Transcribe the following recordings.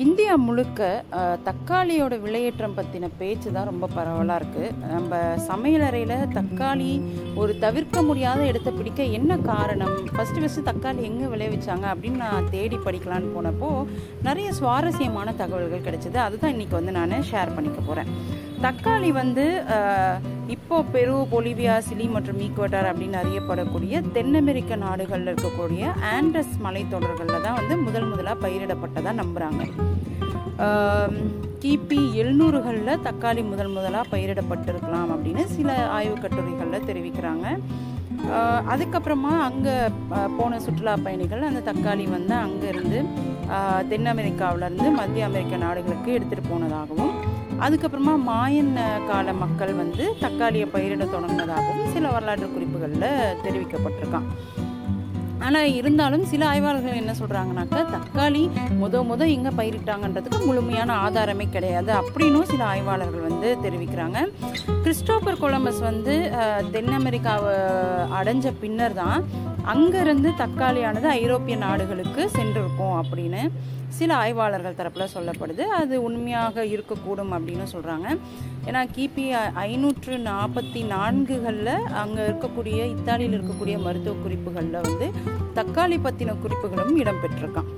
India முழுக்க தக்காளியோட விலையேற்றம் பற்றின பேச்சு தான் ரொம்ப பரவலாக இருக்குது நம்ம சமையலறையில் தக்காளி ஒரு தவிர்க்க முடியாத இடத்த பிடிக்க என்ன காரணம்? ஃபஸ்ட்டு ஃபஸ்ட்டு தக்காளி எங்கே விளைவிச்சாங்க அப்படின்னு நான் தேடி படிக்கலான்னு போனப்போ நிறைய சுவாரஸ்யமான தகவல்கள் கிடைச்சிது. அதுதான் இன்றைக்கி வந்து நான் ஷேர் பண்ணிக்க போகிறேன் தக்காளி வந்து இப்போ பெரு பொலிவியா சிலி மற்றும் ஈக்குவட்டார் அப்படின்னு அறியப்படக்கூடிய தென் அமெரிக்க நாடுகளில் இருக்கக்கூடிய ஆண்டஸ் மலைத்தொடர்களில் தான் வந்து முதல் முதலாக பயிரிடப்பட்டதாக நம்புகிறாங்க கிபி எழுநூறுகளில் தக்காளி முதல் முதலாக பயிரிடப்பட்டிருக்கலாம் அப்படின்னு சில ஆய்வுக் கட்டுரைகளில் தெரிவிக்கிறாங்க. அதுக்கப்புறமா அங்கே போன சுற்றுலா பயணிகள் அந்த தக்காளி வந்து அங்கேருந்து தென் அமெரிக்காவிலேருந்து மத்திய அமெரிக்க நாடுகளுக்கு எடுத்துகிட்டு போனதாகவும் அதுக்கப்புறமா மாயன் கால மக்கள் வந்து தக்காளியை பயிரிட தொடங்கினதாகவும் சில வரலாற்று குறிப்புகளில் தெரிவிக்கப்பட்டிருக்கான். ஆனால் இருந்தாலும் சில ஆய்வாளர்கள் என்ன சொல்கிறாங்கனாக்கா தக்காளி முத முத எங்கே பயிரிட்டாங்கன்றதுக்கு முழுமையான ஆதாரமே கிடையாது அப்படின்னும் சில ஆய்வாளர்கள் வந்து தெரிவிக்கிறாங்க. கிறிஸ்டோபர் கொலம்பஸ் வந்து தென் அமெரிக்காவை அடைஞ்ச பின்னர் தான் அங்கேருந்து தக்காளியானது ஐரோப்பிய நாடுகளுக்கு சென்றிருக்கும் அப்படின்னு சில ஆய்வாளர்கள் தரப்பில் சொல்லப்படுது. அது உண்மையாக இருக்கக்கூடும் அப்படின்னு சொல்கிறாங்க ஏன்னா கிபி ஐநூற்று நாற்பத்தி நான்குகளில் அங்கே இருக்கக்கூடிய இத்தாலியில் இருக்கக்கூடிய மருத்துவ குறிப்புகளில் வந்து தக்காளி பற்றின குறிப்புகளும் இடம்பெற்றிருக்கான்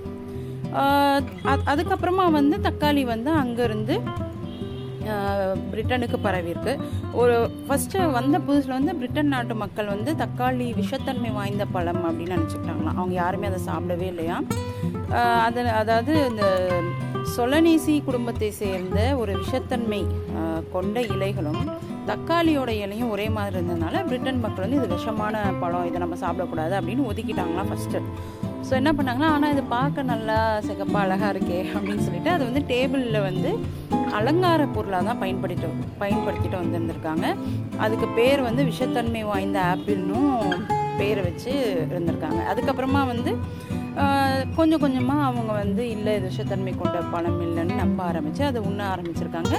அதுக்கப்புறமா வந்து தக்காளி வந்து அங்கேருந்து பிரிட்டனுக்கு பரவியிருக்கு. ஒரு ஃபஸ்ட்டு வந்த புதுசில் வந்து பிரிட்டன் நாட்டு மக்கள் வந்து தக்காளி விஷத்தன்மை வாய்ந்த பழம் அப்படின்னு நினச்சிக்கிட்டாங்களாம். அவங்க யாருமே அதை சாப்பிடவே இல்லையா? அது அதாவது இந்த சொலனேசி குடும்பத்தை சேர்ந்த ஒரு விஷத்தன்மை கொண்ட இலைகளும் தக்காளியோட இலையும் ஒரே மாதிரி இருந்ததுனால பிரிட்டன் மக்கள் வந்து இது விஷமான பழம் இதை நம்ம சாப்பிடக்கூடாது அப்படின்னு ஒதுக்கிட்டாங்களாம் ஃபஸ்ட்டு ஸோ என்ன பண்ணாங்கன்னா ஆனால் இது பார்க்க நல்லா சிகப்பா அழகாக இருக்கே அப்படின்னு சொல்லிட்டு அது வந்து டேபிளில் வந்து அலங்கார பொருளாக தான் பயன்படுத்திட்டு பயன்படுத்திட்டு வந்திருந்திருக்காங்க. அதுக்கு பேர் வந்து விஷத்தன்மை வாய்ந்த ஆப்பிள்னும் பேரை வச்சு இருந்திருக்காங்க. அதுக்கப்புறமா வந்து கொஞ்சம் கொஞ்சமாக அவங்க வந்து இல்லை இது விஷத்தன்மை கொண்ட பழம் இல்லைன்னு நம்ப ஆரம்பித்து அதை உண்ண ஆரம்பிச்சிருக்காங்க.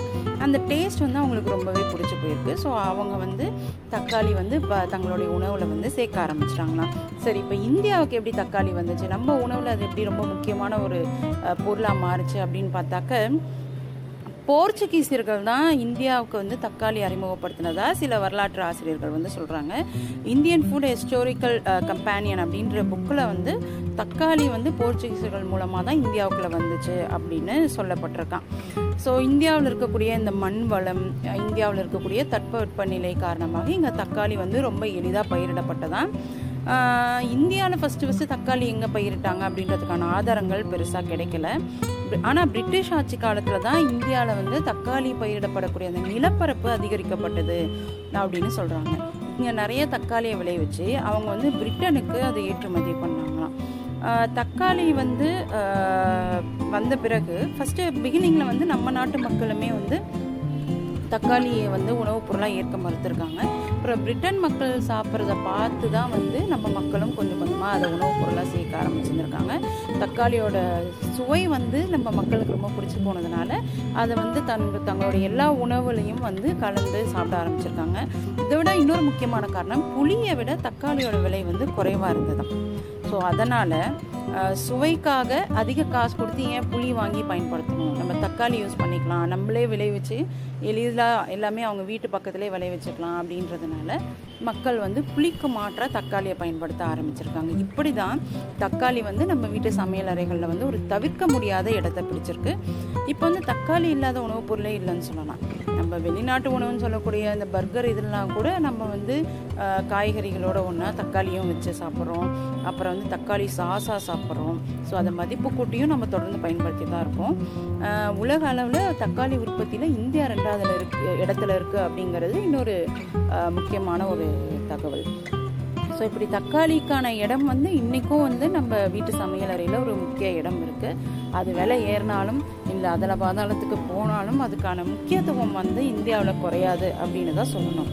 அந்த டேஸ்ட் வந்து அவங்களுக்கு ரொம்பவே பிடிச்சி போயிருக்கு. ஸோ அவங்க வந்து தக்காளி வந்து இப்போ தங்களுடைய உணவில் வந்து சேர்க்க ஆரம்பிச்சிட்டாங்களாம். சரி இப்போ இந்தியாவுக்கு எப்படி தக்காளி வந்துச்சு? நம்ம உணவில் அது எப்படி ரொம்ப முக்கியமான ஒரு பொருளாக மாறுச்சு அப்படின்னு பார்த்தாக்க போர்ச்சுகீசியர்கள் தான் இந்தியாவுக்கு வந்து தக்காளி அறிமுகப்படுத்தினதா சில வரலாற்று ஆசிரியர்கள் வந்து சொல்கிறாங்க இந்தியன் ஃபுட் ஹிஸ்டோரிக்கல் கம்பேனியன் அப்படின்ற புக்கில் வந்து தக்காளி வந்து போர்ச்சுகீசியர்கள் மூலமாக தான் இந்தியாவுக்குள்ளே வந்துச்சு அப்படின்னு சொல்லப்பட்டிருக்கான். ஸோ இந்தியாவில் இருக்கக்கூடிய இந்த மண் வளம் இந்தியாவில் இருக்கக்கூடிய தட்பவெப்பநிலை காரணமாக இங்கே தக்காளி வந்து ரொம்ப எளிதாக பயிரிடப்பட்டதான் இந்தியாவில் ஃபஸ்ட்டு ஃபஸ்ட்டு தக்காளி எங்கே பயிரிட்டாங்க அப்படின்றதுக்கான ஆதாரங்கள் பெருசாக கிடைக்கல. ஆனால் பிரிட்டிஷ் ஆட்சி காலத்தில் தான் இந்தியாவில் வந்து தக்காளி பயிரிடப்படக்கூடிய அந்த நிலப்பரப்பு அதிகரிக்கப்பட்டது அப்படின்னு சொல்கிறாங்க இங்கே நிறைய தக்காளியை விளைவிச்சு அவங்க வந்து பிரிட்டனுக்கு அதை ஏற்றுமதி பண்ணாங்களாம். தக்காளி வந்து வந்த பிறகு ஃபஸ்ட்டு பிகினிங்கில் வந்து நம்ம நாட்டு மக்களுமே வந்து தக்காளியை வந்து உணவுப் பொருளாக ஏற்க மறுத்துருக்காங்க. அப்புறம் பிரிட்டன் மக்கள் சாப்பிட்றத பார்த்து தான் வந்து நம்ம மக்களும் கொஞ்சம் கொஞ்சமாக அதை உணவுப் பொருளாக சேர்க்க ஆரம்பிச்சிருந்துருக்காங்க. தக்காளியோட சுவை வந்து நம்ம மக்களுக்கு ரொம்ப பிடிச்சி போனதுனால அதை வந்து தன் தங்களுடைய எல்லா உணவுலையும் வந்து கலந்து சாப்பிட ஆரம்பிச்சிருக்காங்க. இதை விட இன்னொரு முக்கியமான காரணம் புளியை விட தக்காளியோட விலை வந்து குறைவாக இருந்ததாம். ஸோ அதனால் சுவைக்காக அதிக காசு கொடுத்து ஏன் புளி வாங்கி பயன்படுத்தணும்? நம்ம தக்காளி யூஸ் பண்ணிக்கலாம். நம்மளே விளைவிச்சு எளிதாக எல்லாமே அவங்க வீட்டு பக்கத்திலே விளைவிச்சுக்கலாம் அப்படின்றதுனால மக்கள் வந்து புளிக்கு மாற்றாக தக்காளியை பயன்படுத்த ஆரம்பிச்சிருக்காங்க. இப்படி தான் தக்காளி வந்து நம்ம வீட்டு சமையல் அறைகளில் வந்து ஒரு தவிர்க்க முடியாத இடத்த பிடிச்சிருக்கு. இப்போ வந்து தக்காளி இல்லாத உணவுப் பொருளே இல்லைன்னு சொல்லலாம். நம்ம வெளிநாட்டு உணவுன்னு சொல்லக்கூடிய இந்த பர்கர் இதெல்லாம் கூட நம்ம வந்து காய்கறிகளோட ஒன்றா தக்காளியும் வச்சு சாப்பிட்றோம். அப்புறம் வந்து தக்காளி சாஸாக சாப்பிட்றோம். சாப்பிட்றோம். ஸோ அதை மதிப்பு கூட்டியும் நம்ம தொடர்ந்து பயன்படுத்தி தான் இருக்கோம் உலக அளவில் தக்காளி உற்பத்தியில் இந்தியா ரெண்டாவதுல இருக்கு இடத்துல இருக்குது அப்படிங்கிறது இன்னொரு முக்கியமான ஒரு தகவல். ஸோ இப்படி தக்காளிக்கான இடம் வந்து இன்றைக்கும் வந்து நம்ம வீட்டு சமையல் அறையில் ஒரு முக்கிய இடம் இருக்குது அது விலை ஏறினாலும் இல்லை அதில் பாதாளத்துக்கு போனாலும் அதுக்கான முக்கியத்துவம் வந்து இந்தியாவில் குறையாது அப்படின்னு தான் சொல்லணும்.